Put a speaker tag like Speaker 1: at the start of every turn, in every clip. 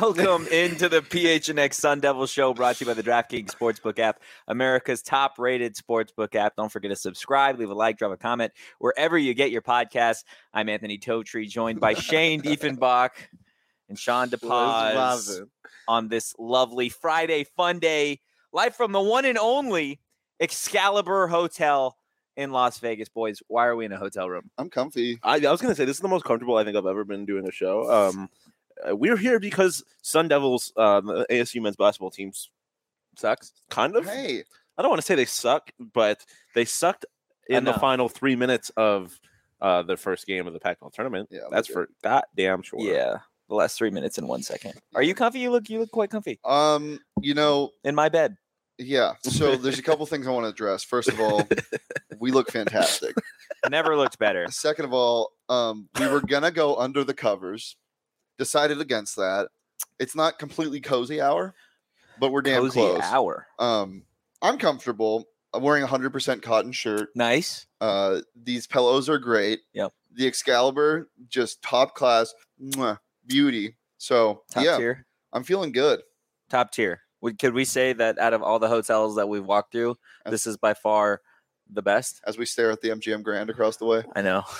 Speaker 1: Welcome into the PHNX Sun Devil Show brought to you by the DraftKings Sportsbook app, America's top rated sportsbook app. Don't forget to subscribe, leave a like, drop a comment wherever you get your podcasts. I'm Anthony Totri, joined by Shane Diefenbach and Sean DePaz on this lovely Friday fun day, live from the one and only Excalibur Hotel in Las Vegas. Boys, why are we in a hotel room?
Speaker 2: I'm comfy.
Speaker 3: I, I was gonna say this is the most comfortable I think I've ever been doing a show. Um, we're here because Sun Devils, uh, ASU men's basketball teams, sucks. Kind of.
Speaker 2: Hey,
Speaker 3: I don't want to say they suck, but they sucked in the final three minutes of uh, the first game of the Pac-12 tournament.
Speaker 2: Yeah,
Speaker 3: that's
Speaker 2: legit.
Speaker 3: for goddamn sure.
Speaker 1: Yeah, the last three minutes and one second. Are you comfy? You look, you look quite comfy
Speaker 2: um, you know,
Speaker 1: in my bed.
Speaker 2: yeah. So there's a couple things I want to address. First of all, we look fantastic.
Speaker 1: Never looked better.
Speaker 2: Second of all, um, we were gonna go under the covers, decided against that. It's not completely cozy hour, but we're damn
Speaker 1: Cozy
Speaker 2: close.
Speaker 1: hour.
Speaker 2: Um, I'm comfortable. I'm wearing a hundred percent cotton shirt.
Speaker 1: Nice.
Speaker 2: Uh, these pillows are great.
Speaker 1: Yep.
Speaker 2: The Excalibur, just top class, mwah, beauty. So
Speaker 1: Top
Speaker 2: yeah,
Speaker 1: tier.
Speaker 2: I'm feeling good.
Speaker 1: Top tier. Would, could we say that out of all the hotels that we've walked through,
Speaker 2: As-
Speaker 1: this is by far the best?
Speaker 2: As we stare at the MGM Grand across the way.
Speaker 1: I know.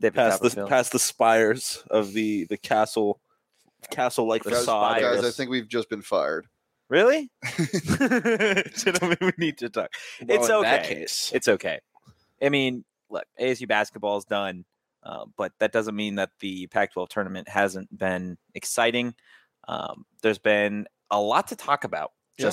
Speaker 1: David
Speaker 3: Past the
Speaker 1: Copperfield.
Speaker 3: past the spires of the the castle, castle like
Speaker 1: The
Speaker 2: Guys,
Speaker 3: facade.
Speaker 2: guys, I think we've just been fired.
Speaker 1: Really? Gentlemen, we need to talk.
Speaker 3: Well,
Speaker 1: it's okay.
Speaker 3: case,
Speaker 1: It's okay. I mean, look, ASU basketball is done, uh, but that doesn't mean that the Pac-12 tournament hasn't been exciting. Um, there's been a lot to talk about
Speaker 2: Yeah.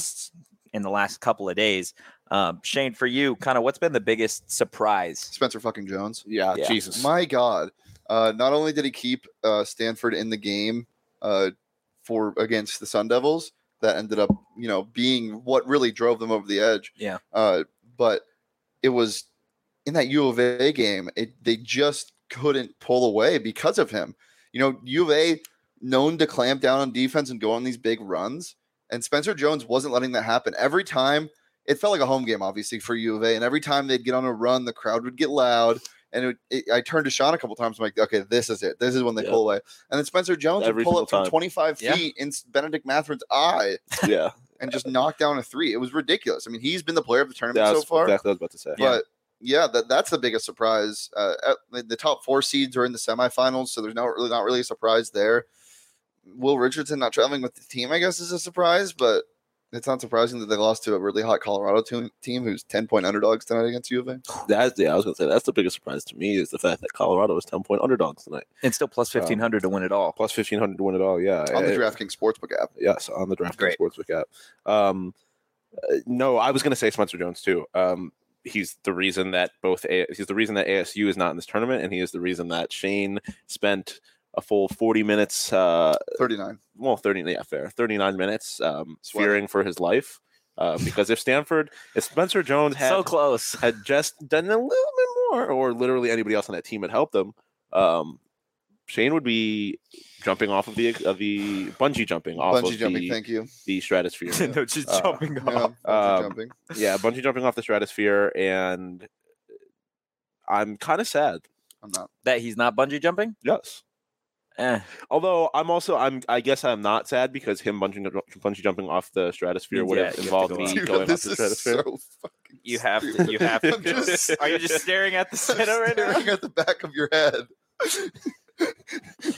Speaker 1: In the last couple of days. Um, Shane, for you, kind of what's been the biggest surprise?
Speaker 2: Spencer fucking Jones.
Speaker 3: yeah,
Speaker 1: Yeah.
Speaker 3: Jesus.
Speaker 2: My God. Uh, not only did he keep uh, Stanford in the game uh, for against the Sun Devils, that ended up, you know, being what really drove them over the edge.
Speaker 1: Yeah.
Speaker 2: Uh, but it was in that U of A game, it, they just couldn't pull away because of him. You know, U of A known to clamp down on defense and go on these big runs, and Spencer Jones wasn't letting that happen. Every time it felt like a home game, obviously for U of A, and every time they'd get on a run, the crowd would get loud. And it, it, I turned to Sean a couple times. I'm like, okay, this is it. This is when they
Speaker 3: Yeah.
Speaker 2: pull away. And then Spencer Jones
Speaker 3: Every
Speaker 2: would pull
Speaker 3: up
Speaker 2: it from 25
Speaker 1: Yeah.
Speaker 2: feet in Bennedict Mathurin's eye
Speaker 3: yeah,
Speaker 2: and just knock down a three. It was ridiculous. I mean, he's been the player of the tournament
Speaker 3: that's
Speaker 2: so far.
Speaker 3: exactly what I was about to say.
Speaker 2: But yeah, that, that's the biggest surprise. Uh, at- the- the top four seeds are in the semifinals, so there's no really not really a surprise there. Will Richardson not traveling with the team, I guess, is a surprise, but it's not surprising that they lost to a really hot Colorado team, team who's 10 point underdogs tonight against U of A.
Speaker 3: That's yeah. I was gonna say that's the biggest surprise to me is the fact that Colorado is ten point underdogs tonight,
Speaker 1: And still plus
Speaker 3: Um,
Speaker 1: 1500 to win it all.
Speaker 3: plus fifteen hundred to win it all. Yeah,
Speaker 2: on the
Speaker 3: Eh,
Speaker 2: DraftKings Sportsbook app.
Speaker 3: Yes, on the DraftKings
Speaker 1: Great.
Speaker 3: Sportsbook app. Um, uh, no, I was going to say Spencer Jones too. Um, he's the reason that both A- he's the reason that ASU is not in this tournament, and he is the reason that Shane spent a full forty minutes. Uh,
Speaker 2: 39.
Speaker 3: well, thirty yeah, fair, thirty nine minutes, um,
Speaker 2: Sweating.
Speaker 3: fearing for his life. Uh, because if Stanford, if Spencer Jones had
Speaker 1: So close.
Speaker 3: had just done a little bit more, or literally anybody else on that team had helped them, um, Shane would be jumping off of the of the bungee jumping off
Speaker 2: Bungee
Speaker 3: of
Speaker 2: jumping,
Speaker 3: the,
Speaker 2: thank you.
Speaker 3: the stratosphere.
Speaker 1: no, just
Speaker 3: Uh,
Speaker 1: jumping
Speaker 2: Yeah,
Speaker 1: off.
Speaker 2: bungee
Speaker 3: Um,
Speaker 2: jumping.
Speaker 3: yeah, bungee jumping off the stratosphere, and I'm kind of sad.
Speaker 2: I'm not.
Speaker 1: That he's not bungee jumping?
Speaker 3: Yes.
Speaker 1: Eh.
Speaker 3: Although I'm also I'm I guess I'm not sad because him bungee bungee jumping off the stratosphere
Speaker 1: Means,
Speaker 3: would
Speaker 1: yeah,
Speaker 3: have
Speaker 1: you have
Speaker 3: involved
Speaker 1: go
Speaker 3: me.
Speaker 2: Dude,
Speaker 3: going off the stratosphere.
Speaker 2: so fucking
Speaker 1: You have to. You have to.
Speaker 2: Just
Speaker 1: Are you just staring at the center right now?
Speaker 2: staring at the back of your head.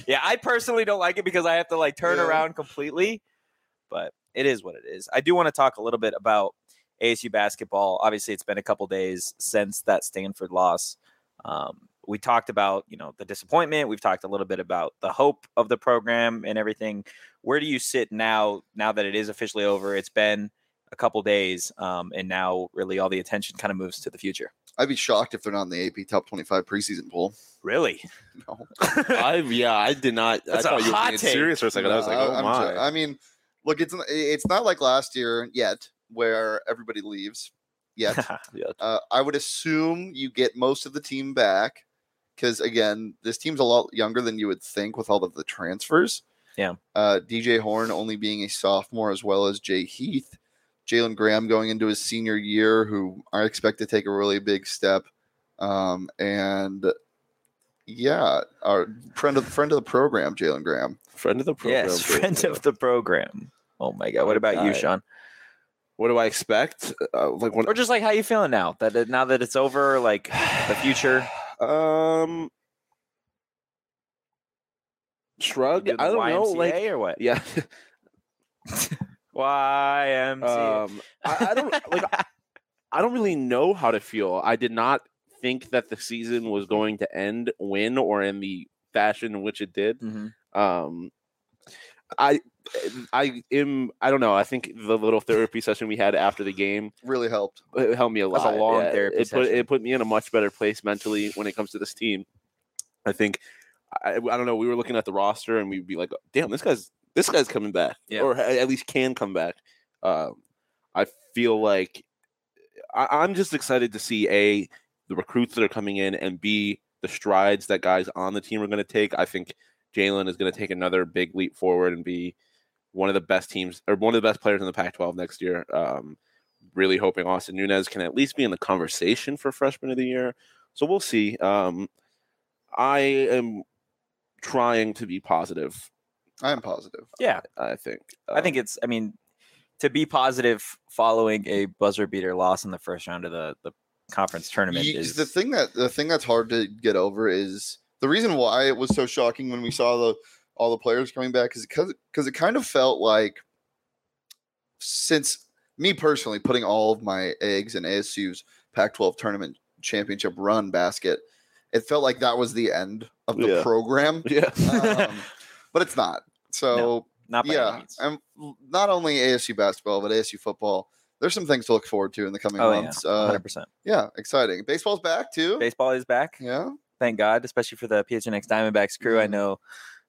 Speaker 1: Yeah, I personally don't like it because I have to like turn
Speaker 2: Yeah.
Speaker 1: around completely, but it is what it is. I do want to talk a little bit about ASU basketball. Obviously, it's been a couple days since that Stanford loss. Um, we talked about you know the disappointment. We've talked a little bit about the hope of the program and everything. Where do you sit now? Now that it is officially over, it's been a couple days, um, and now really all the attention kind of moves to the future.
Speaker 2: I'd be shocked if they're not in the AP top 25 preseason poll.
Speaker 1: Really?
Speaker 2: No.
Speaker 3: I yeah, I did not.
Speaker 1: That's
Speaker 3: I
Speaker 1: a
Speaker 3: thought you were
Speaker 1: hot
Speaker 3: being
Speaker 1: take.
Speaker 3: serious for a second. I was like, oh
Speaker 2: I'm
Speaker 3: my.
Speaker 2: jo- I mean, look, it's it's not like last year yet, where everybody leaves yet. uh, I would assume you get most of the team back because again, this team's a lot younger than you would think with all of the transfers.
Speaker 1: Yeah.
Speaker 2: Uh, DJ Horne only being a sophomore as well as Jay Heath, Jalen Graham going into his senior year, who I expect to take a really big step. Um, and yeah, our friend of friend of the program, Jalen Graham.
Speaker 3: friend of the program.
Speaker 1: yes, friend of the program. Oh my god! What about you, Sean?
Speaker 3: What do I expect? Uh, like when
Speaker 1: Or just like how you feeling now that it, now that it's over, like the future.
Speaker 3: Um, shrug. I don't know. Like,
Speaker 1: or what?
Speaker 3: yeah.
Speaker 1: YMCA.
Speaker 3: um, I, I don't like. I- I don't really know how to feel. I did not think that the season was going to end when or in the fashion in which it did.
Speaker 1: Mhm.
Speaker 3: Um, I, I am. I don't know. I think the little therapy session we had after the game
Speaker 2: Really helped.
Speaker 3: it helped me a lot.
Speaker 1: That's a long therapy
Speaker 3: It put
Speaker 1: session.
Speaker 3: it put me in a much better place mentally when it comes to this team. I think I, I don't know. We were looking at the roster and we'd be like, "Damn, this guy's this guy's coming back,
Speaker 1: Yeah.
Speaker 3: or at least can come back." Um, I feel like I, I'm just excited to see a the recruits that are coming in and b the strides that guys on the team are going to take. I think Jalen is going to take another big leap forward and be one of the best teams or one of the best players in the Pac-12 next year. Um, really hoping Austin Nunez can at least be in the conversation for freshman of the year. So we'll see. Um, I am trying to be positive.
Speaker 2: I am positive.
Speaker 1: yeah,
Speaker 3: I think.
Speaker 1: I think
Speaker 3: Um,
Speaker 1: it's. I mean, to be positive following a buzzer beater loss in the first round of the the conference tournament
Speaker 2: Ye-
Speaker 1: is
Speaker 2: the thing that the thing that's hard to get over is the reason why it was so shocking when we saw the all the players coming back is because because it kind of felt like since me personally putting all of my eggs in ASU's Pac-12 tournament championship run basket, it felt like that was the end of the
Speaker 3: Yeah.
Speaker 2: program,
Speaker 3: yeah.
Speaker 2: um, but it's not. So
Speaker 1: not by
Speaker 2: yeah, and not only ASU basketball but ASU football. There's some things to look forward to in the coming
Speaker 1: Oh
Speaker 2: months. Uh,
Speaker 1: hundred percent.
Speaker 2: yeah, exciting. Baseball's back too.
Speaker 1: Baseball is back.
Speaker 2: Yeah.
Speaker 1: Thank God, especially for the PHNX Diamondbacks crew. I
Speaker 2: Mhm.
Speaker 1: know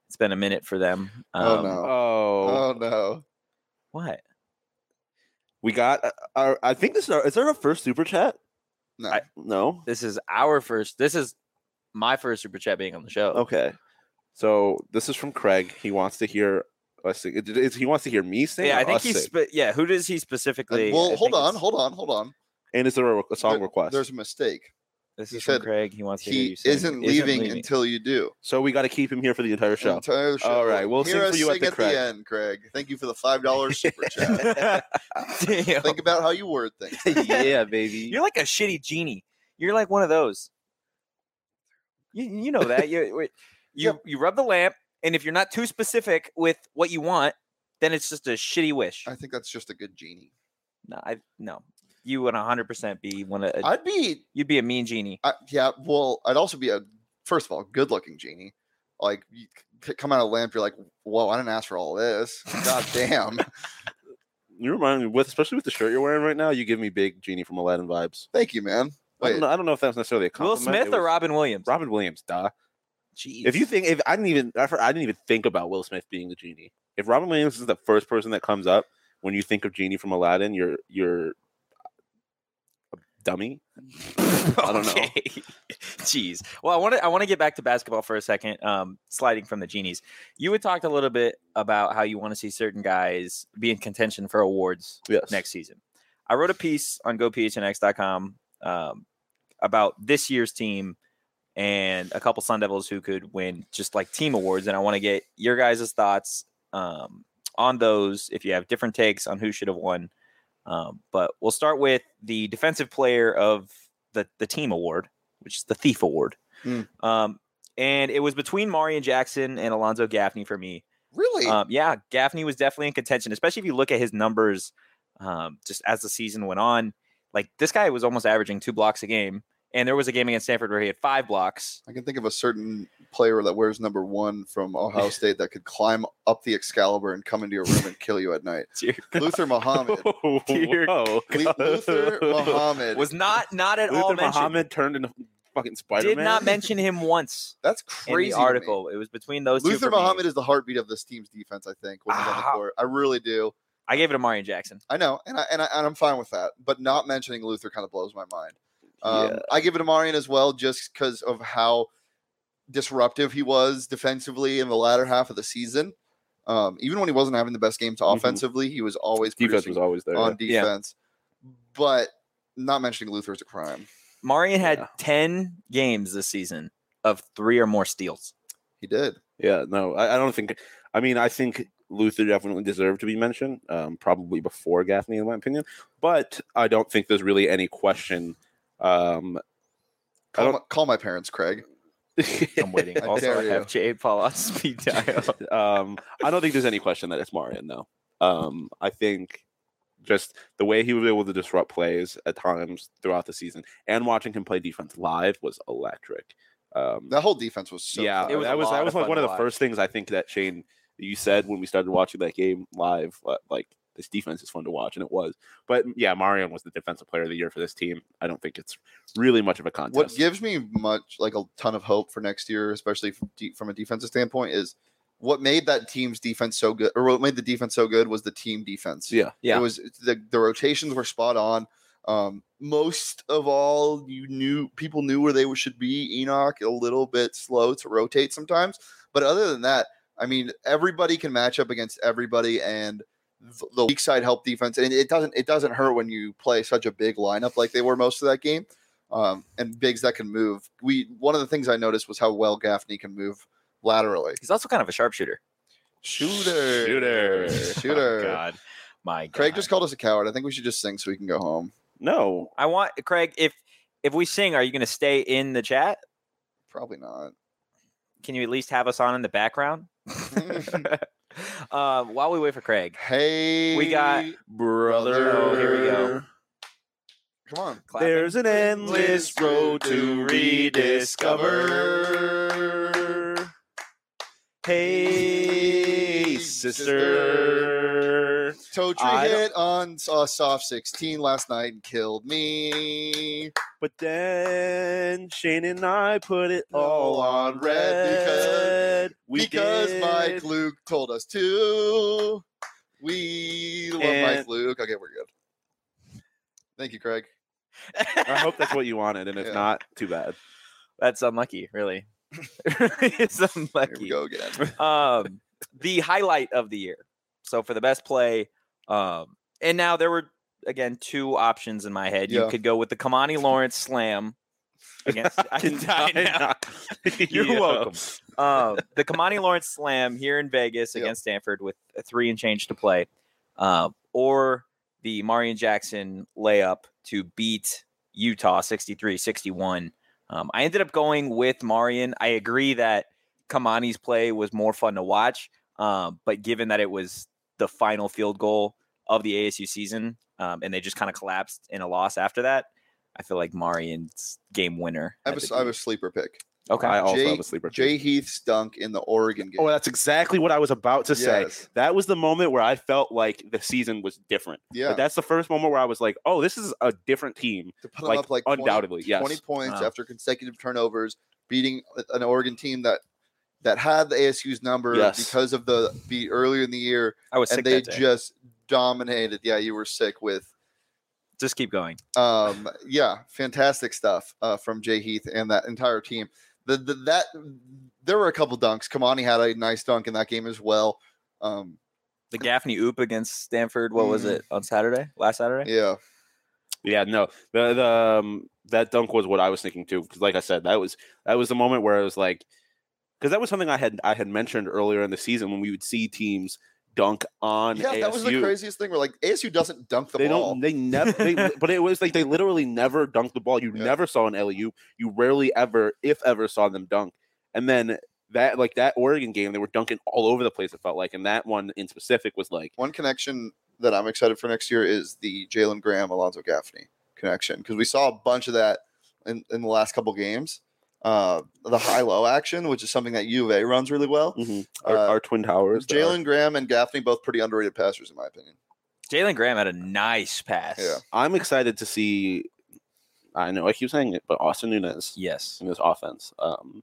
Speaker 1: it's been a minute for them.
Speaker 2: Oh,
Speaker 1: Um,
Speaker 2: no.
Speaker 3: Oh,
Speaker 2: Oh no.
Speaker 1: What?
Speaker 3: we got. Uh, our, I think this is our. Is there our first super chat?
Speaker 2: No.
Speaker 1: I-
Speaker 3: No.
Speaker 1: This is our first. This is my first super chat being on the show.
Speaker 3: Okay. So this is from Craig. He wants to hear us. sing- He wants to hear me sing.
Speaker 1: yeah, I think he's. Spe- yeah, who does he
Speaker 2: Uh,
Speaker 1: specifically? I
Speaker 2: well, hold on, hold on, hold on.
Speaker 3: And is there a, a song
Speaker 2: There-
Speaker 3: request?
Speaker 2: There's a mistake.
Speaker 1: This
Speaker 2: he
Speaker 1: is from
Speaker 2: said
Speaker 1: Craig. He wants to hear
Speaker 2: He
Speaker 1: you sing.
Speaker 2: isn't leaving, until you do.
Speaker 3: So we got to keep him here for the entire show.
Speaker 2: Entire show.
Speaker 3: All right, we'll
Speaker 2: Hear
Speaker 3: sing for you at
Speaker 2: sing
Speaker 3: the
Speaker 2: at
Speaker 3: Craig.
Speaker 2: the end, Craig. Thank you for the five dollars super chat. Think about how you word things.
Speaker 3: yeah, baby.
Speaker 1: You're like a shitty genie. You're like one of those. You, you know that you you
Speaker 2: Yep.
Speaker 1: you rub the lamp, and if you're not too specific with what you want, then it's just a shitty wish.
Speaker 2: I think that's just a good genie.
Speaker 1: No, I no. You would 100 percent be one of.
Speaker 2: I'd be,
Speaker 1: you'd be a mean genie.
Speaker 2: I, yeah. Well, I'd also be a first of all good looking genie. Like you come out of the lamp, you're like, whoa, I didn't ask for all this. God damn.
Speaker 3: You remind me with, especially with the shirt you're wearing right now. You give me big genie from Aladdin vibes.
Speaker 2: Thank you, man.
Speaker 3: I
Speaker 2: Wait,
Speaker 3: don't, know, I don't know if that's necessarily a
Speaker 1: Will. Smith
Speaker 3: It
Speaker 1: or Robin Williams?
Speaker 3: Robin Williams? Duh.
Speaker 1: Jeez.
Speaker 3: If you think, if I didn't even, I for- I didn't even think about Will Smith being the genie. If Robin Williams is the first person that comes up when you think of genie from Aladdin, you're you're a dummy. I don't know.
Speaker 1: Jeez. Well, I want to I want to get back to basketball for a second. Um, sliding from the genies, you had talked a little bit about how you want to see certain guys be in contention for awards
Speaker 3: Yes.
Speaker 1: next season. I wrote a piece on GoPHNX.com um, about this year's team and a couple Sun Devils who could win just like team awards, and I want to get your guys' thoughts um, on those. If you have different takes on who should have won, um, but we'll start with the defensive player of the the team award, which is the Thief Award.
Speaker 2: Hmm.
Speaker 1: Um, and it was between Marreon Jackson and Alonzo Gaffney for me.
Speaker 2: really?
Speaker 1: Um, yeah, Gaffney was definitely in contention, especially if you look at his numbers um, just as the season went on. Like this guy was almost averaging two blocks a game, And there was a game against Stanford where he had five blocks.
Speaker 2: I can think of a certain player that wears number one from Ohio State that could climb up the Excalibur and come into your room and kill you at night.
Speaker 1: Dear
Speaker 2: Luther Muhammad.
Speaker 1: Dear
Speaker 3: Whoa.
Speaker 2: Lu- Luther Muhammad.
Speaker 1: Was not not at all
Speaker 3: Luther
Speaker 1: mentioned.
Speaker 3: Muhammad turned into fucking Spider Man.
Speaker 1: Did not mention him once
Speaker 2: That's
Speaker 1: in
Speaker 2: crazy.
Speaker 1: the article. It was between those two.
Speaker 2: Luther
Speaker 1: for me.
Speaker 2: Muhammad is the heartbeat of this team's defense. I think when he's on the
Speaker 1: Ah.
Speaker 2: court, I really do.
Speaker 1: I gave it to Marreon Jackson.
Speaker 2: I know, and I and, I, and I'm fine with that. But not mentioning Luther kind of blows my mind. Um,
Speaker 3: Yeah.
Speaker 2: I give it to Marreon as well, just because of how disruptive he was defensively in the latter half of the season. Um, even when he wasn't having the best games
Speaker 3: Mhm.
Speaker 2: offensively, he was always
Speaker 3: Defense was always there.
Speaker 2: on
Speaker 1: Yeah.
Speaker 2: defense. But not mentioning Luther is a crime.
Speaker 1: Marreon had
Speaker 3: Yeah.
Speaker 1: 10 games this season of three or more steals.
Speaker 2: He did.
Speaker 3: Yeah, no, I, I don't think. I mean, I think Luther definitely deserved to be mentioned, um, probably before Gaffney, in my opinion. But I don't think there's really any question. Um, I
Speaker 2: Call,
Speaker 3: don't-
Speaker 2: my, call my parents, Craig.
Speaker 1: I'm waiting.
Speaker 2: I
Speaker 1: also, I have Jade Paul on speed dial.
Speaker 3: um, I don't think there's any question that it's Marreon, though. Um, I think just the way he was able to disrupt plays at times throughout the season and watching him play defense live was electric. Um,
Speaker 2: That whole defense was so.
Speaker 3: yeah,
Speaker 2: fun.
Speaker 1: It was
Speaker 3: that was that was like one of the
Speaker 1: watch.
Speaker 3: first things I think that Shane you said when we started watching that game live. uh, Like this defense is fun to watch, and it was. But yeah, Marreon was the defensive player of the year for this team. I don't think it's really much of a contest.
Speaker 2: What gives me much like a ton of hope for next year, especially from, de- from a defensive standpoint, is what made that team's defense so good, or what made the defense so good was the team defense.
Speaker 3: yeah,
Speaker 1: Yeah.
Speaker 2: it was the the rotations were spot on. Um, most of all, you knew people knew where they should be. Enoch a little bit slow to rotate sometimes, but other than that, I mean, everybody can match up against everybody, and th- the weak side help defense, and it doesn't it doesn't hurt when you play such a big lineup like they were most of that game, um, and bigs that can move. We one of the things I noticed was how well Gaffney can move laterally.
Speaker 1: He's also kind of a sharpshooter.
Speaker 2: Shooter,
Speaker 3: Shooter.
Speaker 2: shooter.
Speaker 1: Oh, God. My God.
Speaker 2: Craig just called us a coward. I think we should just sing so we can go home.
Speaker 3: no,
Speaker 1: I want Craig. If if we sing, are you going to stay in the chat?
Speaker 2: Probably not.
Speaker 1: Can you at least have us on in the background? uh, while we wait for Craig,
Speaker 2: Hey,
Speaker 1: We got-
Speaker 3: brother.
Speaker 1: Oh, here we go.
Speaker 2: Come on.
Speaker 1: clapping.
Speaker 3: There's an endless road to rediscover. Hey, sister. Totri
Speaker 2: hit on uh, soft 16 last night and killed me.
Speaker 3: But then Shane and I put it all on
Speaker 2: red
Speaker 3: because We
Speaker 2: because
Speaker 3: did.
Speaker 2: Mike Luke told us to. We love Mike Luke. Okay, we're good. Thank you, Craig.
Speaker 3: I hope that's what you wanted, and if
Speaker 2: Yeah.
Speaker 3: not, too bad.
Speaker 1: That's unlucky, really. it's
Speaker 2: Here we
Speaker 1: unlucky.
Speaker 2: go again.
Speaker 1: Um, the highlight of the year. So for the best play, um, and now there were again two options in my head. You
Speaker 2: Yeah.
Speaker 1: could go with the Kimani Lawrence slam against. I can die now. You're
Speaker 3: Yeah.
Speaker 1: welcome. Um, the Kimani Lawrence slam here in Vegas
Speaker 2: Yep.
Speaker 1: against Stanford with a three and change to play, uh, or the Marreon Jackson layup to beat Utah 63 61. Um, I ended up going with Marreon. I agree that Kimani's play was more fun to watch, um, but given that it was the final field goal of the ASU season um, and they just kind of collapsed in a loss after that, I feel like Marreon's game winner.
Speaker 2: I have, a, I have a sleeper pick.
Speaker 1: okay.
Speaker 3: I also
Speaker 2: Jay-
Speaker 3: have a sleeper. Pick.
Speaker 2: Jay
Speaker 3: pick.
Speaker 2: Heath's dunk in the Oregon game.
Speaker 3: Oh, that's exactly what I was about to say.
Speaker 2: Yes.
Speaker 3: That was the moment where I felt like the season was different.
Speaker 2: Yeah.
Speaker 3: Like, that's the first moment where I was like, "Oh, this is a different team."
Speaker 2: to put him
Speaker 3: like,
Speaker 2: up like 20
Speaker 3: undoubtedly, yes.
Speaker 2: 20 points
Speaker 1: Wow.
Speaker 2: after consecutive turnovers, beating an Oregon team that that had the ASU's number
Speaker 3: Yes.
Speaker 2: because of the beat earlier in the year,
Speaker 1: I was sick
Speaker 2: and they
Speaker 1: that day.
Speaker 2: just dominated. Yeah, you were sick with.
Speaker 1: just keep going.
Speaker 2: Um, yeah, fantastic stuff uh, from Jay Heath and that entire team. The, the that there were a couple dunks. Kimani had a nice dunk in that game as well. Um,
Speaker 1: The Gaffney Oop against Stanford. What was
Speaker 2: Mm.
Speaker 1: it on Saturday? Last Saturday?
Speaker 2: yeah,
Speaker 3: Yeah, no, the the um, that dunk was what I was thinking too. Because, like I said, that was that was the moment where I was like, because that was something I had I had mentioned earlier in the season when we would see teams dunk on
Speaker 2: yeah,
Speaker 3: ASU.
Speaker 2: that was the craziest thing. Where like ASU doesn't dunk the
Speaker 3: they
Speaker 2: ball.
Speaker 3: don't. They never. They, but it was like they literally never dunked the ball. You
Speaker 2: Yeah.
Speaker 3: never saw an alley-oop. You rarely ever, if ever, saw them dunk. And then that, like that Oregon game, they were dunking all over the place. It felt like, and that one in specific was like,
Speaker 2: One connection that I'm excited for next year is the Jalen Graham Alonzo Gaffney connection because we saw a bunch of that in, in the last couple games. Uh, the high low action, which is something that U of A runs really well.
Speaker 3: Mhm. Our,
Speaker 2: Uh,
Speaker 3: our twin towers.
Speaker 2: Jalen Graham and Gaffney both pretty underrated passers in my opinion.
Speaker 1: Jalen Graham had a nice pass.
Speaker 2: Yeah.
Speaker 3: I'm excited to see. I know I keep saying it, but Austin Nunez
Speaker 1: Yes.
Speaker 3: in this offense. Um,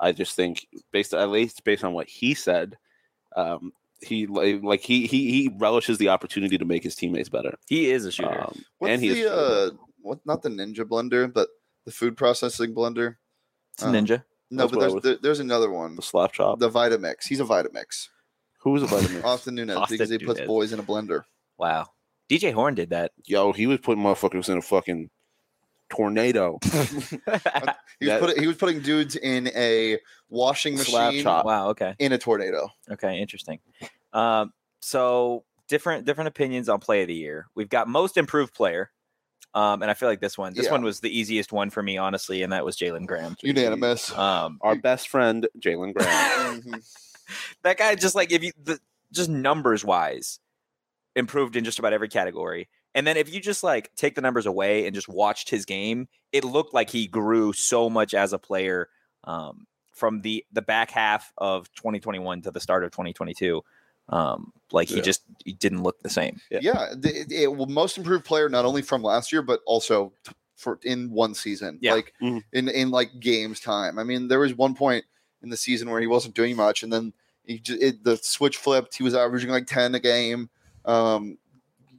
Speaker 3: I just think based at least based on what he said, um, he like, like he he he relishes the opportunity to make his teammates better.
Speaker 1: He is a shooter.
Speaker 3: Um,
Speaker 2: What's
Speaker 3: and he is
Speaker 2: uh, what? Not the Ninja blender, but the food processing blender.
Speaker 1: it's a
Speaker 2: uh,
Speaker 1: ninja.
Speaker 2: No,
Speaker 3: That's
Speaker 2: but there's there, there's another one.
Speaker 3: the slap chop.
Speaker 2: The Vitamix. He's a Vitamix.
Speaker 3: Who's was a vitamin?
Speaker 2: Austin Nunez
Speaker 1: Austin
Speaker 2: because he puts
Speaker 1: Nunez.
Speaker 2: boys in a blender.
Speaker 1: Wow. DJ Horne did that.
Speaker 3: Yo, he was putting motherfuckers in a fucking tornado.
Speaker 2: He was,
Speaker 3: That-
Speaker 2: putting, he was putting dudes in a washing machine
Speaker 3: chop.
Speaker 1: wow. Okay.
Speaker 2: in a tornado.
Speaker 1: Okay. Interesting. Um, so different different opinions on play of the year. We've got most improved player. Um, and I feel like this one, this
Speaker 2: Yeah.
Speaker 1: one was the easiest one for me, honestly, and that was Jalen Graham.
Speaker 2: Unanimous.
Speaker 1: Um,
Speaker 3: Our best friend Jalen Graham.
Speaker 2: Mhm.
Speaker 1: that guy just like if you the just numbers wise improved in just about every category and then if you just like take the numbers away and just watched his game it looked like he grew so much as a player um, from the the back half of 2021 to the start of 2022 um, like he
Speaker 3: Yeah.
Speaker 1: just he didn't look the same
Speaker 3: Yeah.
Speaker 2: Yeah, the, it, it- well, most improved player not only from last year but also t- for in one season.
Speaker 1: Yeah.
Speaker 2: Like
Speaker 3: Mhm.
Speaker 2: in in like games time. I mean, there was one point in the season where he wasn't doing much, and then he just, it, the switch flipped. He was averaging like ten a game, um,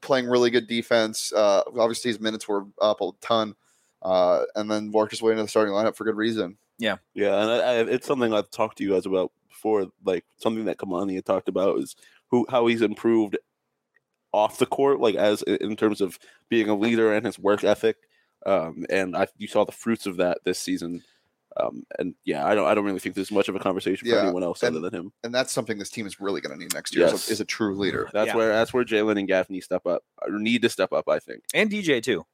Speaker 2: playing really good defense. Uh, obviously, his minutes were up a ton, uh, and then worked his way into the starting lineup for good reason.
Speaker 3: Yeah, yeah, and I, I, it's something I've talked to you guys about before. Like something that Kimani had talked about is who how he's improved off the court, like as in terms of being a leader and his work ethic. Um, and I you saw the fruits of that this season. Um, and yeah, I don't I don't really think there's much of a conversation for
Speaker 2: Yeah,
Speaker 3: anyone else
Speaker 2: and-
Speaker 3: other than him.
Speaker 2: And that's something this team is really going to need next year. is a-
Speaker 3: Yes.
Speaker 2: Is, a, true leader.
Speaker 3: That's
Speaker 1: Yeah.
Speaker 3: where that's where Jalen and Gaffney step up or need to step up. I think.
Speaker 1: and dj too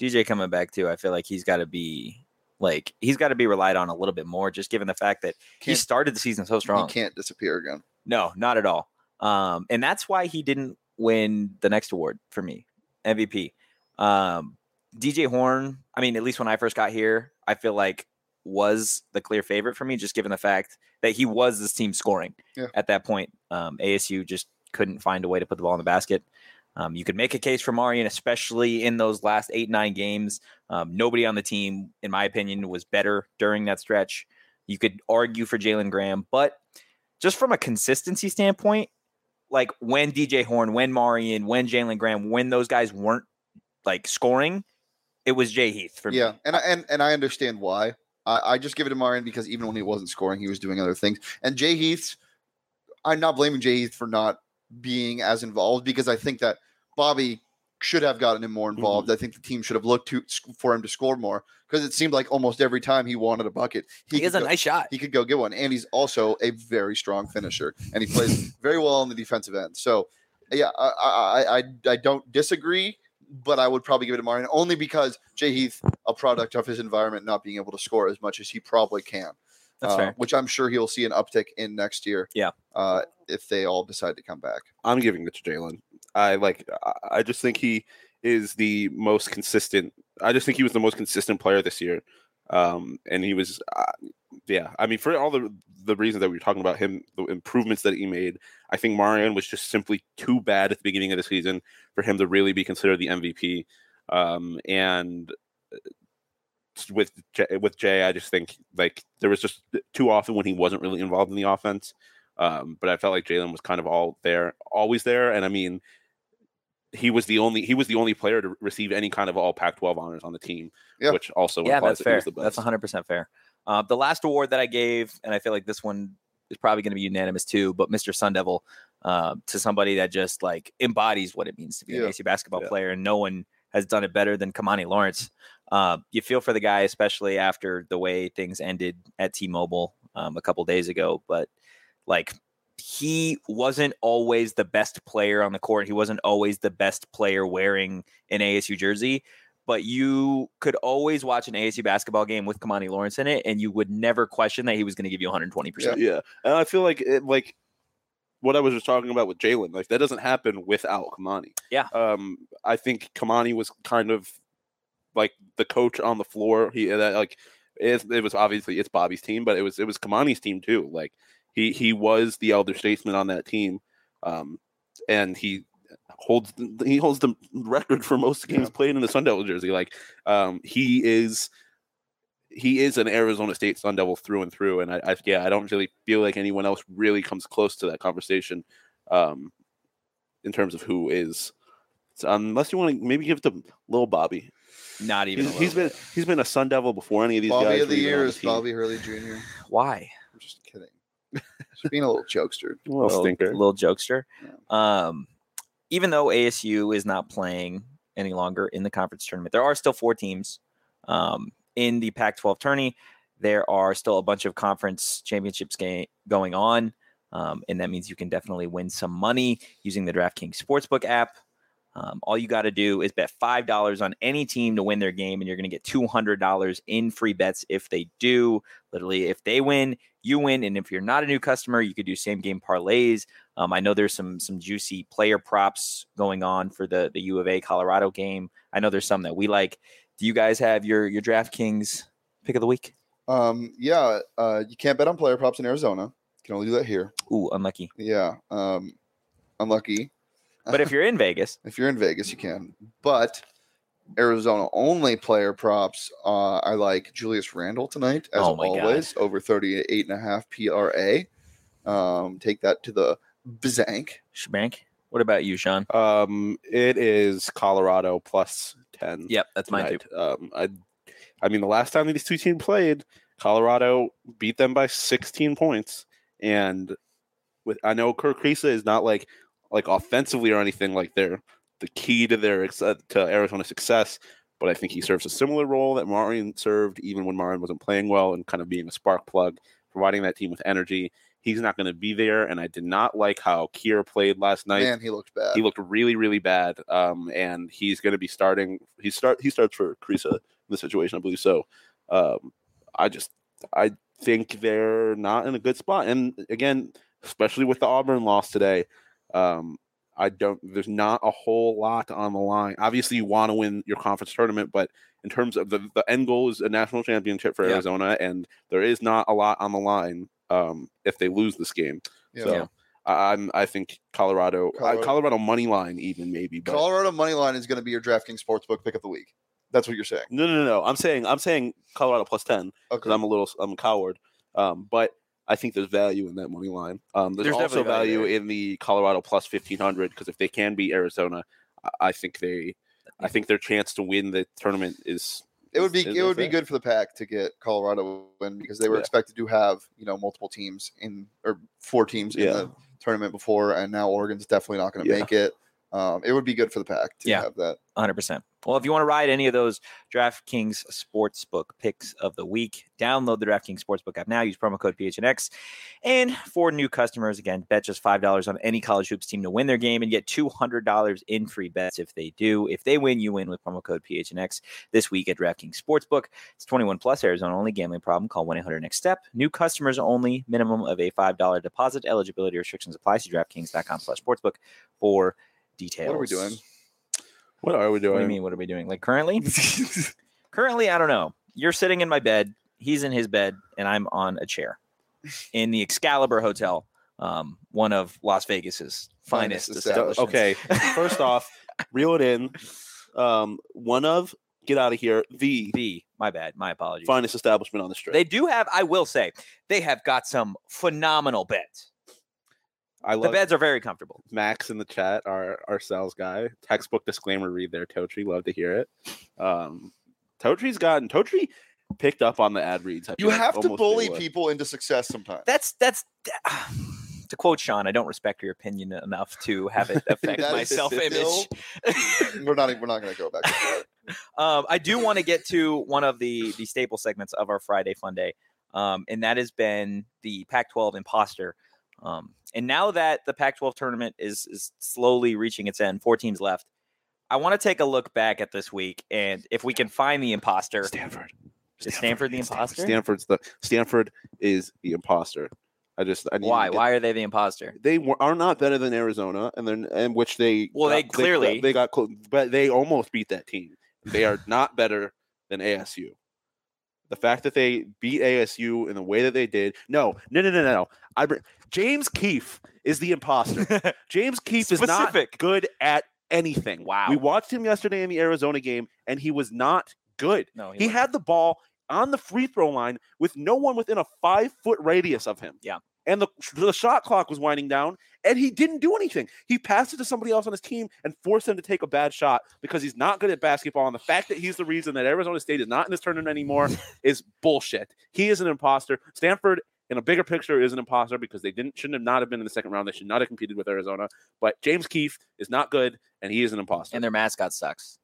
Speaker 1: dj coming back too i feel like he's got to be like he's got to be relied on a little bit more just given the fact that he
Speaker 2: Can't-
Speaker 1: started the season so strong
Speaker 2: He can't disappear again.
Speaker 1: No, not at all. Um, and that's why he didn't win the next award for me, MVP. Um, DJ Horne, I mean, at least when I first got here, I feel like was the clear favorite for me, just given the fact that he was this team scoring
Speaker 2: Yeah.
Speaker 1: at that point. Um, ASU just couldn't find a way to put the ball in the basket. Um, you could make a case for Marreon, especially in those last eight, nine games. Um, nobody on the team, in my opinion, was better during that stretch. You could argue for Jalen Graham, but just from a consistency standpoint, like when DJ Horne, when Marreon, when Jalen Graham, when those guys weren't like scoring, it was Jay Heath for
Speaker 2: Yeah,
Speaker 1: me.
Speaker 2: and I, and and I understand why. I, I just give it to Marreon because even when he wasn't scoring, he was doing other things. And Jay Heath, I'm not blaming Jay Heath for not being as involved because I think that Bobby should have gotten him more mm-hmm. involved. I think the team should have looked to for him to score more because it seemed like almost every time he wanted a bucket,
Speaker 1: He,
Speaker 2: could
Speaker 1: has a
Speaker 2: go-
Speaker 1: nice shot.
Speaker 2: he could go get one. And he's also a very strong finisher, and he plays very well on the defensive end. So, yeah, I I, I, I don't disagree, but I would probably give it to Marreon only because Jay Heath, a product of his environment, not being able to score as much as he probably can.
Speaker 1: That's
Speaker 2: uh,
Speaker 1: fair.
Speaker 2: Which I'm sure he'll see an uptick in next year.
Speaker 1: Yeah.
Speaker 2: Uh, if they all decide to come back.
Speaker 3: I'm giving it to Jalen. I like. I- I just think he is the most consistent. I just think he was the most consistent player this year, um, and he was. Uh, yeah, I mean, for all the the reasons that we were talking about him, the improvements that he made, I think Marreon was just simply too bad at the beginning of the season for him to really be considered the MVP. Um, and uh, with Jay, with Jay, I just think like there was just too often when he wasn't really involved in the offense. Um, but I felt like Jalen was kind of all there, always there. And I mean, he was the only he was the only player to receive any kind of all Pac-12 honors on the team,
Speaker 2: Yeah.
Speaker 3: which also
Speaker 1: yeah,
Speaker 3: implies
Speaker 1: that's
Speaker 3: that he
Speaker 1: fair.
Speaker 3: was the
Speaker 1: That's 100% fair. Uh, the last award that I gave, and I feel like this one is probably going to be unanimous too, but Mr. Sun Devil uh, to somebody that just like embodies what it means to be an AC basketball
Speaker 3: Yeah.
Speaker 1: player, and no one has done it better than Kimani Lawrence. Uh, you feel for the guy, especially after the way things ended at T-Mobile um, a couple days ago, but like he wasn't always the best player on the court. He wasn't always the best player wearing an ASU jersey, but you could always watch an ASU basketball game with Kimani Lawrence in it, and you would never question that he was going to give you 120. percent
Speaker 3: Yeah, and I feel like it, like what I was just talking about with Jalen, like that doesn't happen without Kimani.
Speaker 1: Yeah.
Speaker 3: Um, I think Kimani was kind of like the coach on the floor. He that like it, it was obviously it's Bobby's team, but it was it was Kimani's team too. Like he he was the elder statesman on that team, um, and he holds he holds the record for most games
Speaker 2: Yeah.
Speaker 3: played in the Sun Devil jersey. Like um, he is he is an Arizona State Sun Devil through and through, and I, I yeah I don't really feel like anyone else really comes close to that conversation um, in terms of who is. So unless you want to maybe give it to Little Bobby.
Speaker 1: Not even.
Speaker 3: He's,
Speaker 1: a
Speaker 3: he's
Speaker 1: little
Speaker 3: been he's been a Sun Devil before any of these
Speaker 2: Bobby
Speaker 3: guys.
Speaker 2: of the
Speaker 3: were even on
Speaker 2: year is. Bobby Hurley Jr.
Speaker 1: Why?
Speaker 2: I'm just kidding. Just being a little jokester.
Speaker 3: A little stinker.
Speaker 1: little jokester. Um, even though ASU is not playing any longer in the conference tournament, there are still four teams um, in the Pac-12 tourney. There are still a bunch of conference championships ga- going on, um, and that means you can definitely win some money using the DraftKings Sportsbook app. Um, all you got to do is bet five dollars on any team to win their game, and you're going to get two hundred dollars in free bets if they do. Literally, if they win, you win, and if you're not a new customer, you could do same game parlays. Um, I know there's some some juicy player props going on for the the U of A Colorado game. I know there's some that we like. Do you guys have your your DraftKings pick of the week?
Speaker 2: Um, yeah, uh, you can't bet on player props in Arizona. You can only do that here.
Speaker 1: Ooh, unlucky.
Speaker 2: Yeah. Um, unlucky.
Speaker 1: But if you're in Vegas,
Speaker 2: If you're in Vegas, you can. But Arizona only player props. Uh, I like Julius Randle tonight, as
Speaker 1: Oh my God.
Speaker 2: always, over 38 and a half PRA. Um, take that to the Bzank.
Speaker 1: Schbank. What about you, Sean?
Speaker 3: Um, it is Colorado plus ten.
Speaker 1: Yep, that's mine too.
Speaker 3: Um, I, I mean, the last time these two teams played, Colorado beat them by 16 points, and with I know Kerr Kriisa is not like like offensively or anything like they're the key to their uh, to Arizona's success, but I think he serves a similar role that Marreon served, even when Marreon wasn't playing well, and kind of being a spark plug, providing that team with energy. He's not going to be there, and I did not like how Kier played last night
Speaker 2: Man, he looked bad.
Speaker 3: he looked really really bad um and he's going to be starting he start he starts for Kriisa in the situation i believe so um i just i think they're not in a good spot and again especially with the auburn loss today um i don't there's not a whole lot on the line obviously you want to win your conference tournament but in terms of the the end goal is a national championship for
Speaker 1: Yeah.
Speaker 3: arizona and there is not a lot on the line um if they lose this game
Speaker 2: Yeah.
Speaker 3: so I- I'm I think Colorado Colorado,
Speaker 2: Colorado-
Speaker 3: Colorado money line even maybe but
Speaker 2: Colorado money line is going to be your DraftKings sportsbook pick of the week. That's what you're saying.
Speaker 3: no no no no I'm saying I'm saying Colorado plus 10
Speaker 2: Okay.
Speaker 3: because I'm a little I'm a coward um but I think there's value in that money line um there's,
Speaker 1: There's
Speaker 3: also
Speaker 1: value
Speaker 3: value in the Colorado plus 1500 because if they can beat Arizona I- I think they I think their chance to win the tournament is
Speaker 2: it would be
Speaker 3: is- is
Speaker 2: it would be good for the Pac to get Colorado win because they were
Speaker 3: Yeah.
Speaker 2: expected to have you know multiple teams in or four teams in the tournament before, and now Oregon's definitely not going to
Speaker 3: Yeah.
Speaker 2: make it. Um, it would be good for the Pac to
Speaker 1: Yeah.
Speaker 2: have that.
Speaker 1: 100%. Well, if you want to ride any of those DraftKings Sportsbook picks of the week, download the DraftKings Sportsbook app now. Use promo code PHNX. And for new customers, again, bet just $5 on any college hoops team to win their game and get $200 in free bets if they do. If they win, you win with promo code PHNX this week at DraftKings Sportsbook. It's 21 plus Arizona only gambling problem. Call 1 800 next step. New customers only. Minimum of a $5 deposit. Eligibility restrictions apply. See DraftKings.com slash sportsbook for details.
Speaker 2: What are we doing?
Speaker 3: what are we doing
Speaker 1: What do you mean? What are we doing? Like currently? currently, I don't know. You're sitting in my bed. He's in his bed, and I'm on a chair in the Excalibur Hotel, um, one of Las Vegas's finest,
Speaker 2: Finest
Speaker 1: establishments.
Speaker 3: okay first off reel it in um one of get out of here the
Speaker 1: the my bad, my apologies.
Speaker 3: finest establishment on the strip
Speaker 1: They do have. I will say they have got some phenomenal beds.
Speaker 3: I
Speaker 1: The
Speaker 3: love
Speaker 1: beds are very comfortable.
Speaker 3: Max in the chat, our our sales guy. Textbook disclaimer read there, Totri. Love to hear it. Um Totri's gotten Totri picked up on the ad reads. I
Speaker 2: You
Speaker 3: feel like
Speaker 2: have to bully people into success sometimes.
Speaker 1: That's that's. To quote Sean, I don't respect your opinion enough to have it affect my self image.
Speaker 2: we're not we're not going to go back.
Speaker 1: Um, I do want to get to one of the the staple segments of our Friday Fun Day, um, and that has been the Pac-12 imposter. Um, and now that the Pac-12 tournament is is slowly reaching its end, four teams left. I want to take a look back at this week, and if we can find the imposter,
Speaker 3: Stanford.
Speaker 1: Is Stanford the imposter?
Speaker 3: Stanford's the Stanford is the imposter. I just I need
Speaker 1: why?
Speaker 3: get-
Speaker 1: Why are they the imposter?
Speaker 3: they were, are not better than Arizona, and then and which they
Speaker 1: Well, they clearly-
Speaker 3: they got close, but they almost beat that team. They are not better than ASU. The fact that they beat ASU in the way that they did, no, no, no, no, no. I bring, James Keefe is the imposter. James Keefe is not good at anything.
Speaker 1: Wow.
Speaker 3: We watched him yesterday in the Arizona game, and he was not good.
Speaker 1: no,
Speaker 3: He
Speaker 1: wasn't.
Speaker 3: had the ball on the free throw line with no one within a five foot radius of him.
Speaker 1: Yeah.
Speaker 3: And the, the shot clock was winding down, and he didn't do anything. He passed it to somebody else on his team and forced him to take a bad shot because he's not good at basketball. And the fact that he's the reason that Arizona State is not in this tournament anymore is bullshit. He is an imposter. Stanford, in a bigger picture, is an imposter because they didn't shouldn't have not have been in the second round. They should not have competed with Arizona. But James Keefe is not good, and he is an imposter.
Speaker 1: and their mascot sucks.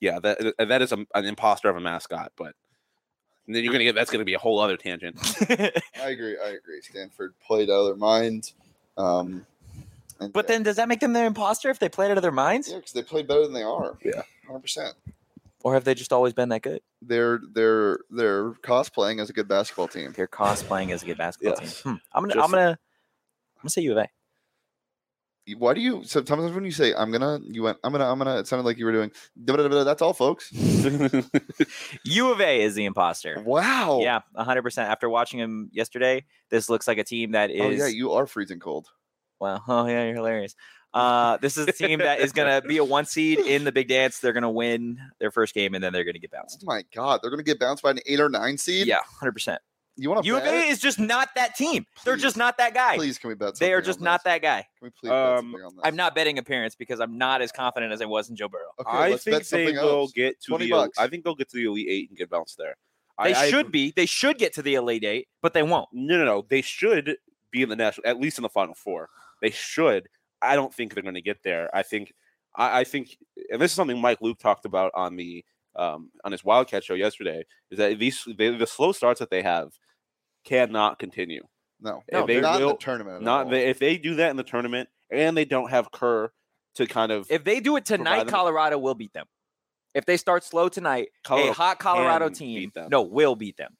Speaker 3: yeah, that that is a, an imposter of a mascot, but and then you're gonna get that's gonna be a whole other tangent.
Speaker 2: I agree. I agree. Stanford played out of their mind. Um, and
Speaker 1: but then, does that make them their imposter if they played out of their minds,
Speaker 2: yeah, because they played better than they are.
Speaker 3: Yeah.
Speaker 2: hundred percent.
Speaker 1: or have they just always been that good?
Speaker 2: They're they're they're cosplaying as a good basketball team.
Speaker 1: They're cosplaying as a good basketball
Speaker 3: Yes.
Speaker 1: team. Hmm. I'm gonna, I'm gonna, I'm gonna say U of A.
Speaker 2: Why do you sometimes when you say I'm gonna you went I'm gonna I'm gonna it sounded like you were doing that's all folks.
Speaker 1: U of A is the imposter.
Speaker 2: Wow.
Speaker 1: Yeah, 100. percent After watching him yesterday, this looks like a team that is.
Speaker 2: Oh yeah, you are freezing cold.
Speaker 1: Well, oh yeah, you're hilarious. Uh, this is a team that is going to be a one seed in the Big Dance. They're going to win their first game and then they're going to get bounced.
Speaker 2: Oh my god, they're gonna get bounced by an eight or nine seed.
Speaker 1: Yeah, hundred percent.
Speaker 2: You want to
Speaker 1: U of A is just not that team. They're just not that guy.
Speaker 2: Please, can we bet?
Speaker 1: they are just
Speaker 2: on
Speaker 1: not
Speaker 2: this?
Speaker 1: that guy.
Speaker 2: Can we please bet
Speaker 3: Um,
Speaker 2: something on this?
Speaker 1: I'm not betting appearance because I'm not as confident as I was in Joe Burrow.
Speaker 2: Okay,
Speaker 3: I
Speaker 2: let's
Speaker 3: think
Speaker 2: bet
Speaker 3: they
Speaker 2: something
Speaker 3: will
Speaker 2: else.
Speaker 3: get to
Speaker 2: 20
Speaker 3: the.
Speaker 2: bucks.
Speaker 3: I think they'll get to the elite eight and get bounced there.
Speaker 1: They
Speaker 3: I, I
Speaker 1: should
Speaker 3: agree-
Speaker 1: be. They should get to the elite eight, but they won't.
Speaker 3: No, no, no. They should be in the national, at least in the final four. They should. I don't think they're going to get there. I think. I, I think, and this is something Mike Luke talked about on the um, on his Wildcat show yesterday. Is that these they, the slow starts that they have cannot continue.
Speaker 2: No,
Speaker 3: No,
Speaker 2: no
Speaker 3: they
Speaker 2: not in the tournament.
Speaker 3: Not
Speaker 2: all.
Speaker 3: they, if they do that in the tournament and they don't have Kerr to kind of
Speaker 1: If they do it tonight, Colorado will beat them. If they start slow tonight,
Speaker 3: Colorado
Speaker 1: a hot Colorado team
Speaker 3: beat them.
Speaker 1: no will beat them.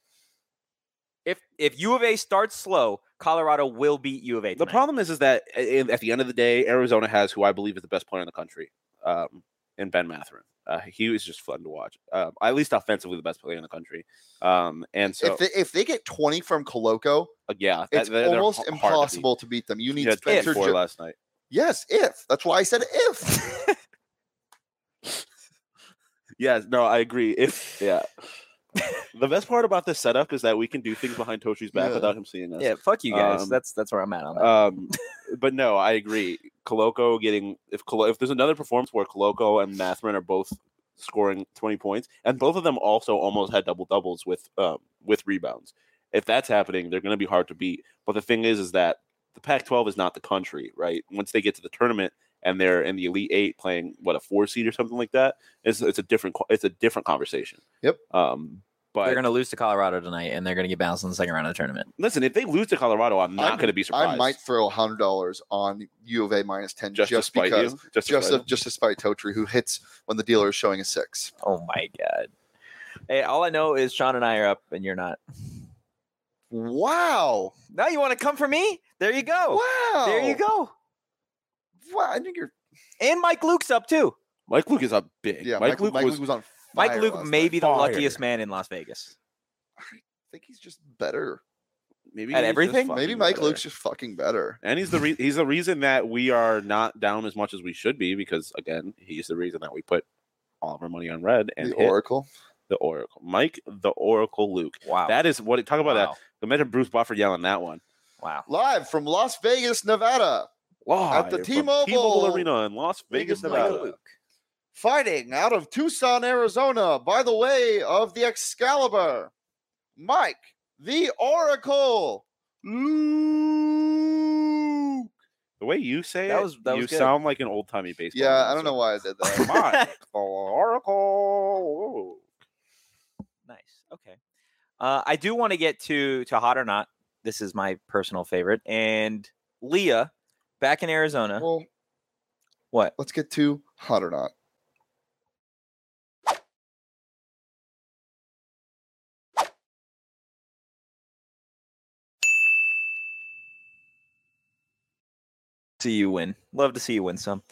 Speaker 1: If if U of A starts slow, Colorado will beat U of A.
Speaker 3: The problem is, is that at the end of the day, Arizona has who I believe is the best player in the country, um, in Ben Mathurin. Uh, he was just fun to watch. Um, at least offensively, the best player in the country. Um, and so,
Speaker 2: if they if they get 20 from Koloko,
Speaker 3: uh, yeah, that-
Speaker 2: it's
Speaker 3: they're- they're
Speaker 2: almost
Speaker 3: h- hard to beat.
Speaker 2: impossible to beat them. You need
Speaker 3: had
Speaker 2: Spencer.
Speaker 3: 24
Speaker 2: Jo-
Speaker 3: last night.
Speaker 2: yes, if that's why I said if.
Speaker 3: Yes, no, I agree. If yeah, the best part about this setup is that we can do things behind Toshi's back
Speaker 2: Yeah.
Speaker 3: without him seeing us.
Speaker 1: yeah, fuck you guys.
Speaker 3: Um,
Speaker 1: that's that's where I'm at on that.
Speaker 3: Um, but no, I agree. Koloko getting if Colo, if there's another performance where Koloko and Mathurin are both scoring 20 points, and both of them also almost had double doubles with um, with rebounds. If that's happening, they're going to be hard to beat. But the thing is, is that the Pac-12 is not the country, right? Once they get to the tournament and they're in the Elite Eight playing what a four seed or something like that, it's it's a different it's a different conversation.
Speaker 2: Yep.
Speaker 3: Um, but
Speaker 1: they're going to lose to Colorado tonight, and they're going to get bounced in the second round of the tournament.
Speaker 3: listen, if they lose to Colorado, I'm not
Speaker 2: I'm-
Speaker 3: going to be surprised.
Speaker 2: I might throw a hundred dollars on U of A minus 10
Speaker 3: just,
Speaker 2: just,
Speaker 3: to
Speaker 2: because.
Speaker 3: you. Just, to
Speaker 2: Just
Speaker 3: spite
Speaker 2: to, just to spite Totri, who hits when the dealer is showing a six.
Speaker 1: Oh my god! Hey, all I know is Sean and I are up, and you're not.
Speaker 2: Wow!
Speaker 1: Now you want to come for me? There you go.
Speaker 2: Wow!
Speaker 1: There you go.
Speaker 2: Wow! I think you're.
Speaker 1: And Mike Luke's up too.
Speaker 3: Mike Luke is up big.
Speaker 2: Yeah,
Speaker 3: Mike,
Speaker 2: Mike,
Speaker 3: Luke
Speaker 2: Mike
Speaker 3: was
Speaker 2: Luke was on.
Speaker 1: Mike Luke
Speaker 2: last
Speaker 1: may
Speaker 2: night.
Speaker 1: be the
Speaker 3: Fire.
Speaker 1: luckiest man in Las Vegas.
Speaker 2: I think he's just better.
Speaker 3: maybe
Speaker 1: at everything?
Speaker 2: Maybe Mike
Speaker 3: better.
Speaker 2: Luke's just fucking better.
Speaker 3: and he's the re- he's the reason that we are not down as much as we should be because again he's the reason that we put all of our money on red and
Speaker 2: the
Speaker 3: hit
Speaker 2: Oracle.
Speaker 3: the Oracle. Mike the Oracle Luke.
Speaker 1: Wow.
Speaker 3: That is what talk about
Speaker 1: wow.
Speaker 3: that. Imagine Bruce Buffer yelling that one.
Speaker 1: Wow.
Speaker 2: Live from Las Vegas, Nevada.
Speaker 3: Live at
Speaker 2: the
Speaker 3: from
Speaker 2: T-Mobile
Speaker 3: Arena in Las Vegas,
Speaker 2: Vegas,
Speaker 3: Nevada.
Speaker 2: Nevada. Fighting out of Tucson, Arizona, by the way of the Excalibur. Mike, the Oracle. Luke.
Speaker 3: The way you say
Speaker 1: That
Speaker 3: it,
Speaker 1: was- that
Speaker 3: you
Speaker 1: was good.
Speaker 3: sound like an old timey baseball.
Speaker 2: Yeah, I don't know why I did that.
Speaker 3: Mike the Oracle.
Speaker 1: Nice. Okay. Uh, I do want to get to to hot or not. This is my personal favorite. And Leah, back in Arizona.
Speaker 2: well,
Speaker 1: what?
Speaker 2: let's get to hot or not.
Speaker 1: See you win. Love to see you win some.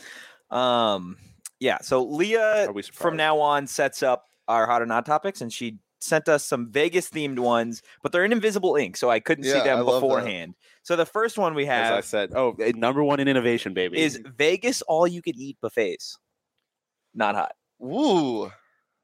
Speaker 1: Um, Yeah. So Leah from now on sets up our hot or not topics, and she sent us some Vegas themed ones, but they're in invisible ink, so I couldn't see
Speaker 2: Yeah, I
Speaker 1: them
Speaker 2: love that.
Speaker 1: beforehand. So the first one we have,
Speaker 3: As I said, oh, eh, number one in innovation, baby.
Speaker 1: is Vegas all you can eat buffets. Not hot.
Speaker 2: Woo.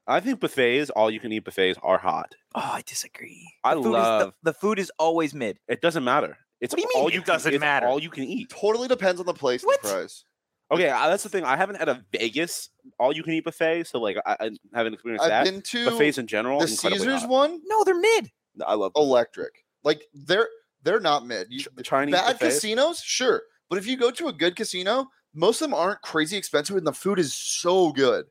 Speaker 3: I think buffets, all you can eat buffets, are hot.
Speaker 1: Oh, I disagree.
Speaker 3: I
Speaker 1: The food is- the-
Speaker 3: love-
Speaker 1: the, food is always mid.
Speaker 3: It doesn't matter. It's
Speaker 1: What do you mean
Speaker 3: all
Speaker 1: it
Speaker 3: you
Speaker 1: doesn't
Speaker 3: can, it's
Speaker 1: matter?
Speaker 3: All you can eat.
Speaker 2: Totally depends on the place and
Speaker 1: What?
Speaker 2: the price.
Speaker 3: Okay, uh, that's the thing. I haven't had a Vegas all you can eat buffet, so like I, I haven't experienced
Speaker 2: I've
Speaker 3: that.
Speaker 2: been to
Speaker 3: Buffets in general,
Speaker 2: the Caesars
Speaker 3: hot.
Speaker 2: one,
Speaker 1: No, they're mid.
Speaker 3: I love
Speaker 2: electric. Like they're they're not mid. You,
Speaker 3: Ch- Chinese
Speaker 2: bad
Speaker 3: buffets.
Speaker 2: casinos, sure, but if you go to a good casino, most of them aren't crazy expensive, and the food is so good.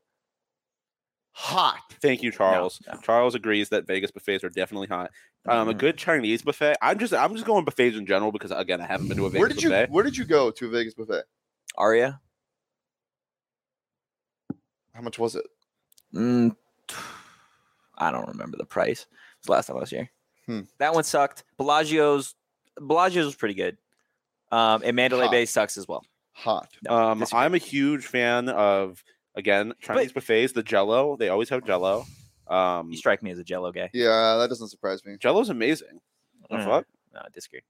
Speaker 2: Hot.
Speaker 3: Thank you, Charles.
Speaker 1: no.
Speaker 3: Charles agrees that Vegas buffets are definitely hot. Um, a
Speaker 1: Mhm.
Speaker 3: good Chinese buffet. I'm just I'm just going buffets in general because again I haven't been to a Vegas
Speaker 2: Where did you
Speaker 3: buffet.
Speaker 2: Where did you go to a Vegas buffet?
Speaker 1: Aria.
Speaker 2: How much was it?
Speaker 1: Mm, I don't remember the price. It was the last time I was here.
Speaker 2: Hmm.
Speaker 1: That one sucked. Bellagio's Bellagio's was pretty good. Um, and Mandalay
Speaker 2: Hot.
Speaker 1: Bay sucks as well.
Speaker 2: Hot.
Speaker 1: No,
Speaker 3: Um. I'm a huge fan of again Chinese buffets. The Jello, they always have Jello. Um,
Speaker 1: You strike me as a Jello guy.
Speaker 2: Yeah, that doesn't surprise me.
Speaker 3: Jello's amazing. The
Speaker 1: Mm.
Speaker 3: fuck?
Speaker 1: No, I disagree.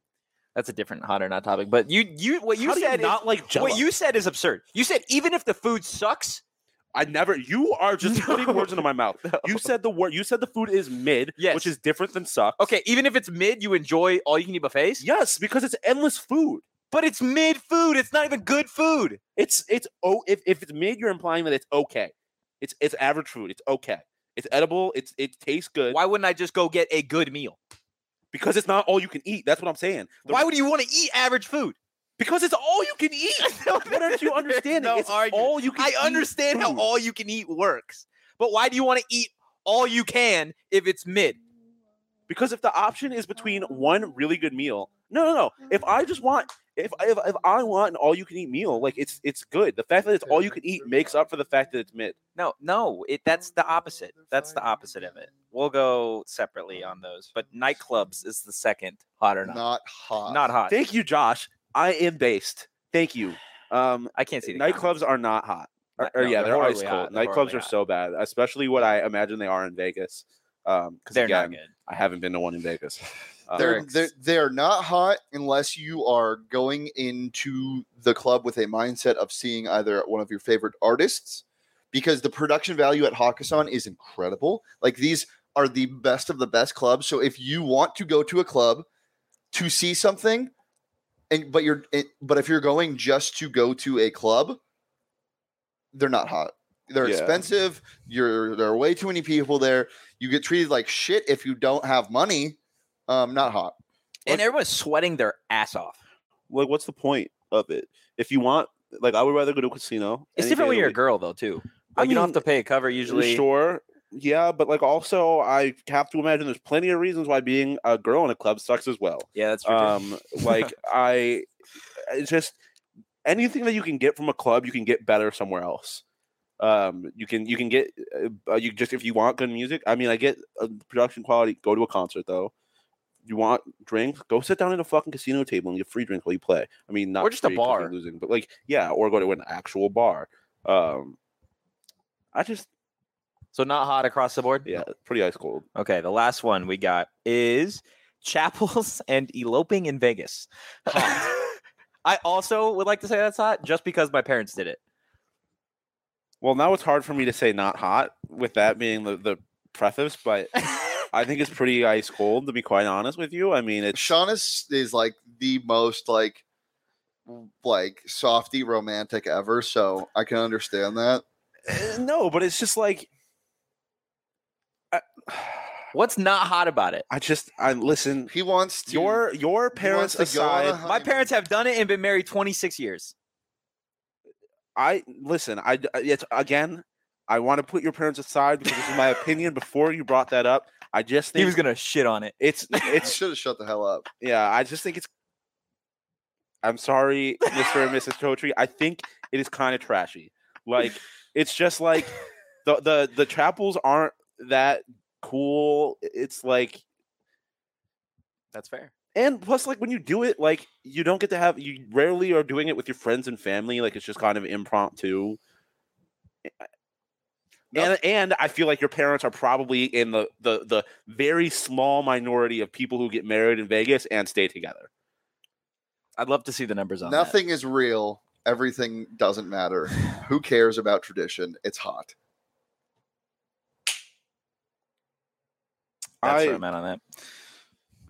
Speaker 1: That's a different hot or not topic. But you, you, what you
Speaker 3: How do
Speaker 1: said,
Speaker 3: not
Speaker 1: is,
Speaker 3: like Jello?
Speaker 1: what you said is absurd. You said even if the food sucks,
Speaker 3: I never. You are just putting
Speaker 1: No.
Speaker 3: words into my mouth. You said the word. You said the food is mid,
Speaker 1: Yes.
Speaker 3: which is different than sucks.
Speaker 1: okay, even if it's mid, you enjoy all you can eat buffets.
Speaker 3: Yes, because it's endless food.
Speaker 1: but it's mid food. It's not even good food.
Speaker 3: It's it's oh if, if it's mid, you're implying that it's okay. It's it's average food. It's okay. It's edible. It's it tastes good
Speaker 1: Why wouldn't I just go get a good meal?
Speaker 3: because it's not all you can eat. That's what I'm saying. The-
Speaker 1: Why would you want to eat average food?
Speaker 3: Because it's all you can eat. what aren't you understanding?
Speaker 1: No
Speaker 3: it's
Speaker 1: argument.
Speaker 3: all you can.
Speaker 1: I
Speaker 3: eat
Speaker 1: understand how all you can eat works, but why do you want to eat all you can if it's mid?
Speaker 3: Because if the option is between one really good meal, no, no, no. If I just want, if if, if I want an all you can eat meal, like it's it's good. The fact that it's all you can eat makes up for the fact that it's mid.
Speaker 1: No, no, it that's the opposite. That's the opposite of it. We'll go separately on those, but nightclubs is the second hot or not.
Speaker 2: Not hot.
Speaker 1: Not hot.
Speaker 3: Thank you, Josh. I am based. Thank you. Um,
Speaker 1: I can't see the
Speaker 3: nightclubs are not hot. Or, or
Speaker 1: no,
Speaker 3: yeah,
Speaker 1: they're
Speaker 3: they're, ice cold.
Speaker 1: They're
Speaker 3: Nightclubs are
Speaker 1: hot.
Speaker 3: so bad, especially what I imagine they are in Vegas. Um, because
Speaker 1: They're
Speaker 3: again,
Speaker 1: not good.
Speaker 3: I haven't been to one in Vegas. Uh,
Speaker 2: They're, they're they're not hot unless you are going into the club with a mindset of seeing either one of your favorite artists, because the production value at Hakkasan is incredible. Like these are the best of the best clubs. So if you want to go to a club to see something, and but you're it, but if you're going just to go to a club, they're not hot. They're
Speaker 3: Yeah.
Speaker 2: expensive. You're there are way too many people there. You get treated like shit if you don't have money. Um, not hot.
Speaker 1: and everyone's sweating their ass off.
Speaker 3: like, what's the point of it? If you want, like, I would rather go to a casino.
Speaker 1: It's
Speaker 3: any
Speaker 1: different when you're a
Speaker 3: the
Speaker 1: girl though too.
Speaker 3: I
Speaker 1: Like you don't have to pay a cover usually.
Speaker 3: Sure. Yeah, but like also I have to imagine there's plenty of reasons why being a girl in a club sucks as well.
Speaker 1: Yeah, that's.
Speaker 3: Um like I it's just anything that you can get from a club you can get better somewhere else. Um you can you can get uh, you just if you want good music. I mean I get uh, production quality go to a concert though. You want drinks? Go sit down at a fucking casino table and get free drink while you play. I mean, not
Speaker 1: Or just a
Speaker 3: free 'cause you're
Speaker 1: bar.
Speaker 3: losing, but like, yeah, or go to an actual bar. Um, I just,
Speaker 1: so not hot across the board.
Speaker 3: yeah, pretty ice cold.
Speaker 1: Okay, the last one we got is chapels and eloping in Vegas. I also would like to say that's hot just because my parents did it.
Speaker 3: Well, now it's hard for me to say not hot with that being the, the preface, but I think it's pretty ice cold to be quite honest with you. I mean, it's
Speaker 2: Shauna is like the most like like softy romantic ever, so I can understand that.
Speaker 3: eh, no, but it's just like I,
Speaker 1: What's not hot about it?
Speaker 3: I just I listen.
Speaker 2: He wants to
Speaker 3: Your your parents
Speaker 2: to go on a
Speaker 3: aside,
Speaker 1: My parents have done it and been married 26 years.
Speaker 3: I listen. I it's again. I want to put your parents aside because this is my opinion. Before you brought that up, I just think
Speaker 1: He was gonna shit on it.
Speaker 3: it's
Speaker 2: It's
Speaker 3: it's
Speaker 2: should have shut the hell up.
Speaker 3: yeah. I just think it's. I'm sorry, Mr. and Mrs. Chotri. I think it is kind of trashy. Like it's just like the the the chapels aren't that cool. It's like
Speaker 1: That's fair.
Speaker 3: and plus like when you do it like you don't get to have you rarely are doing it with your friends and family like it's just kind of impromptu
Speaker 2: No.
Speaker 3: And, and I feel like your parents are probably in the, the the very small minority of people who get married in Vegas and stay together.
Speaker 1: I'd love to see the numbers on that.
Speaker 2: Nothing is real. Everything doesn't matter. Who cares about tradition? It's hot.
Speaker 1: That's
Speaker 3: I-
Speaker 1: where I'm at on that.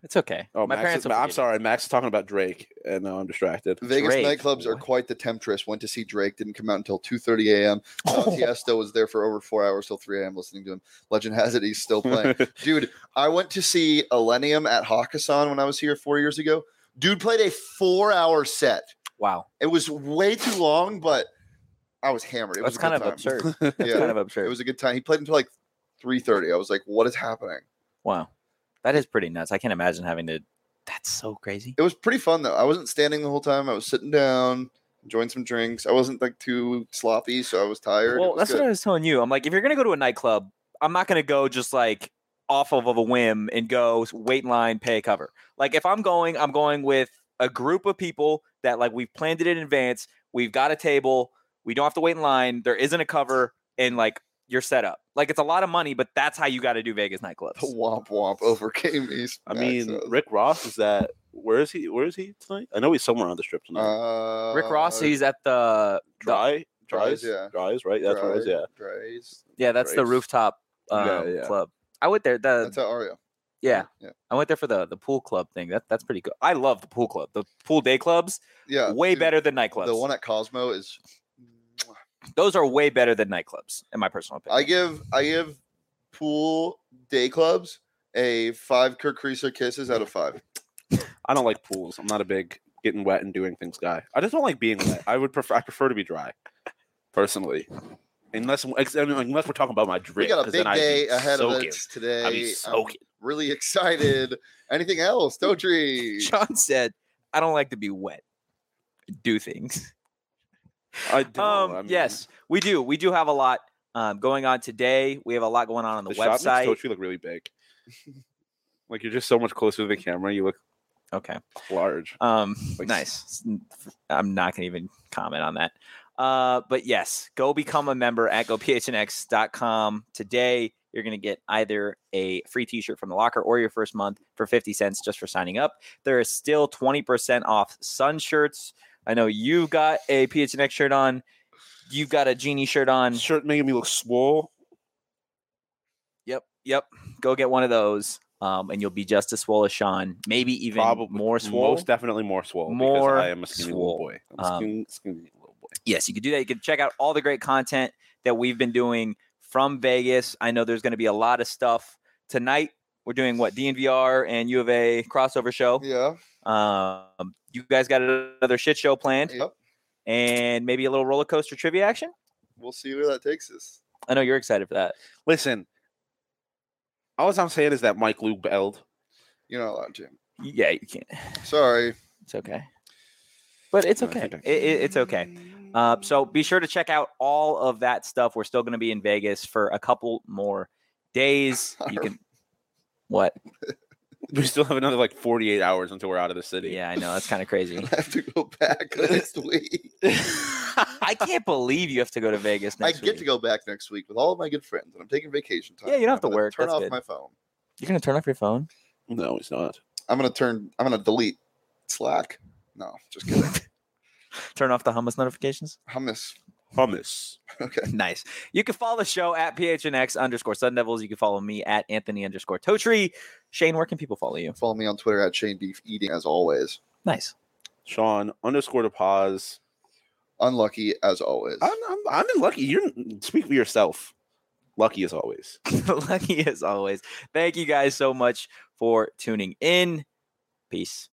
Speaker 1: It's okay.
Speaker 3: Oh,
Speaker 1: my
Speaker 3: Max
Speaker 1: parents.
Speaker 3: is- I'm sorry, Max is talking about Drake, and now I'm distracted.
Speaker 2: Vegas
Speaker 1: Drake.
Speaker 2: nightclubs are quite the temptress. Went to see Drake, didn't come out until 2:30 a.m. Uh, Tiesto was there for over four hours till 3 a.m. listening to him. Legend has it he's still playing. Dude, I went to see Illenium at Hakkasan when I was here four years ago. Dude played a four-hour set.
Speaker 1: Wow,
Speaker 2: It was way too long, but I was hammered. It was
Speaker 1: that's
Speaker 2: a
Speaker 1: kind
Speaker 2: good
Speaker 1: of
Speaker 2: time.
Speaker 1: absurd. That's
Speaker 2: Yeah.
Speaker 1: kind of absurd.
Speaker 2: It was a good time. He played until like 3:30. I was like, "What is happening?"
Speaker 1: Wow, that is pretty nuts. I can't imagine having to. That's so crazy.
Speaker 2: It was pretty fun though. I wasn't standing the whole time. I was sitting down, enjoying some drinks. I wasn't like too sloppy, so I was tired.
Speaker 1: Well,
Speaker 2: was
Speaker 1: that's
Speaker 2: good.
Speaker 1: what I was telling you. I'm like, if you're gonna go to a nightclub, I'm not gonna go just like off of, of a whim and go wait in line, pay a cover. Like if I'm going, I'm going with a group of people that like we've planned it in advance. We've got a table. We don't have to wait in line. There isn't a cover, and like you're set up. Like it's a lot of money, but that's how you got to do Vegas nightclubs.
Speaker 2: The womp womp overcame me.
Speaker 3: I mean. Rick Ross is that. Where is he? Where is he tonight? I know he's somewhere on the strip tonight.
Speaker 2: uh,
Speaker 1: Rick Ross, he's at the, the
Speaker 3: Dry,
Speaker 2: Drai's,
Speaker 3: Drai's,
Speaker 2: yeah.
Speaker 3: Drai's, right? That's what it is. Yeah.
Speaker 2: Drai's.
Speaker 1: yeah, that's the rooftop um,
Speaker 3: Yeah, yeah.
Speaker 1: club. I went there. The
Speaker 2: That's at Ario.
Speaker 1: yeah,
Speaker 2: yeah,
Speaker 1: I went there for the the pool club thing. That that's pretty good. I love the pool club. The pool day clubs
Speaker 2: yeah.
Speaker 1: way
Speaker 2: dude,
Speaker 1: better than nightclubs.
Speaker 2: The one at Cosmo is.
Speaker 1: Those are way better than nightclubs, in my personal opinion.
Speaker 2: I give I give pool day clubs a five Kerr Kriisa kisses out of five.
Speaker 3: I don't like pools. I'm not a big getting wet and doing things guy. I just don't like being wet. I would prefer. I prefer to be dry, personally. Unless ex- I mean, unless we're talking about my drink.
Speaker 2: We got a
Speaker 3: 'cause
Speaker 2: big
Speaker 3: then I'd be
Speaker 2: day ahead of
Speaker 3: soaking.
Speaker 2: us today.
Speaker 3: I'd be
Speaker 2: I'm
Speaker 3: soaking.
Speaker 2: really excited. Anything else? Totri.
Speaker 1: Sean said, "I don't like to be wet. I do things."
Speaker 3: I don't.
Speaker 1: Um,
Speaker 3: I mean,
Speaker 1: yes, we do. We do have a lot um, going on today. We have a lot going on on the, website.
Speaker 3: the shot makes
Speaker 1: website.
Speaker 3: Tochi look really big. like you're just so much closer to the camera. You look
Speaker 1: Okay.
Speaker 3: large.
Speaker 1: Um,
Speaker 3: Like-
Speaker 1: nice. I'm not going to even comment on that. Uh, but yes, go become a member at gophnx.com today. You're going to get either a free t-shirt from the locker or your first month for 50 cents just for signing up. There is still 20% off sun shirts. I know you've got a PHNX shirt on. You've got a genie shirt on.
Speaker 3: Shirt making me look swole.
Speaker 1: Yep. Yep. Go get one of those. Um, and you'll be just as swole as Sean, maybe even
Speaker 3: Probably
Speaker 1: more swole.
Speaker 3: Most definitely more swole.
Speaker 1: More
Speaker 3: because I am a skinny
Speaker 1: swole.
Speaker 3: little boy. I'm a
Speaker 1: Um,
Speaker 3: skinny, skinny little boy.
Speaker 1: yes, you can do that. You can check out all the great content that we've been doing from Vegas. I know there's going to be a lot of stuff tonight. We're doing what DNVR and U of A crossover show.
Speaker 2: Yeah.
Speaker 1: Um, you guys got another shit show planned,
Speaker 2: Yep.
Speaker 1: and maybe a little roller coaster trivia action.
Speaker 2: We'll see where that takes us.
Speaker 1: I know you're excited for that.
Speaker 3: Listen, all I'm saying is that Mike Lou belled.
Speaker 2: You're not allowed to.
Speaker 1: Yeah, you can't.
Speaker 2: Sorry.
Speaker 1: It's okay, but it's okay.
Speaker 3: think
Speaker 1: It, it- it's okay. Uh, so be sure to check out all of that stuff. We're still going to be in Vegas for a couple more days. You can. What?
Speaker 3: We still have another like 48 hours until we're out of the city.
Speaker 1: Yeah, I know that's kind of crazy.
Speaker 2: I have to go back next week.
Speaker 1: I can't believe you have to go to Vegas
Speaker 2: I
Speaker 1: next
Speaker 2: get
Speaker 1: week.
Speaker 2: to go back next week with all of my good friends, and I'm taking vacation time.
Speaker 1: Yeah, you don't have
Speaker 2: I'm
Speaker 1: to
Speaker 2: gonna
Speaker 1: work,
Speaker 2: Turn
Speaker 1: that's
Speaker 2: off
Speaker 1: good.
Speaker 2: my phone.
Speaker 1: You're gonna turn off your phone.
Speaker 3: No, he's not.
Speaker 2: I'm gonna turn. I'm gonna delete Slack. No, just kidding.
Speaker 1: Turn off the hummus notifications.
Speaker 2: Hummus.
Speaker 3: Hummus.
Speaker 2: Okay.
Speaker 1: Nice. You can follow the show at PHNX underscore Sun Devils. You can follow me at Anthony underscore Totri. Shane, where can people follow you?
Speaker 2: Follow me on Twitter at Shane Beef Eating as always.
Speaker 1: Nice.
Speaker 3: Sean underscore to pause.
Speaker 2: Unlucky as always.
Speaker 3: I'm, I'm, I'm in lucky. You're speak for yourself. Lucky as always.
Speaker 1: Lucky as always. Thank you guys so much for tuning in. Peace.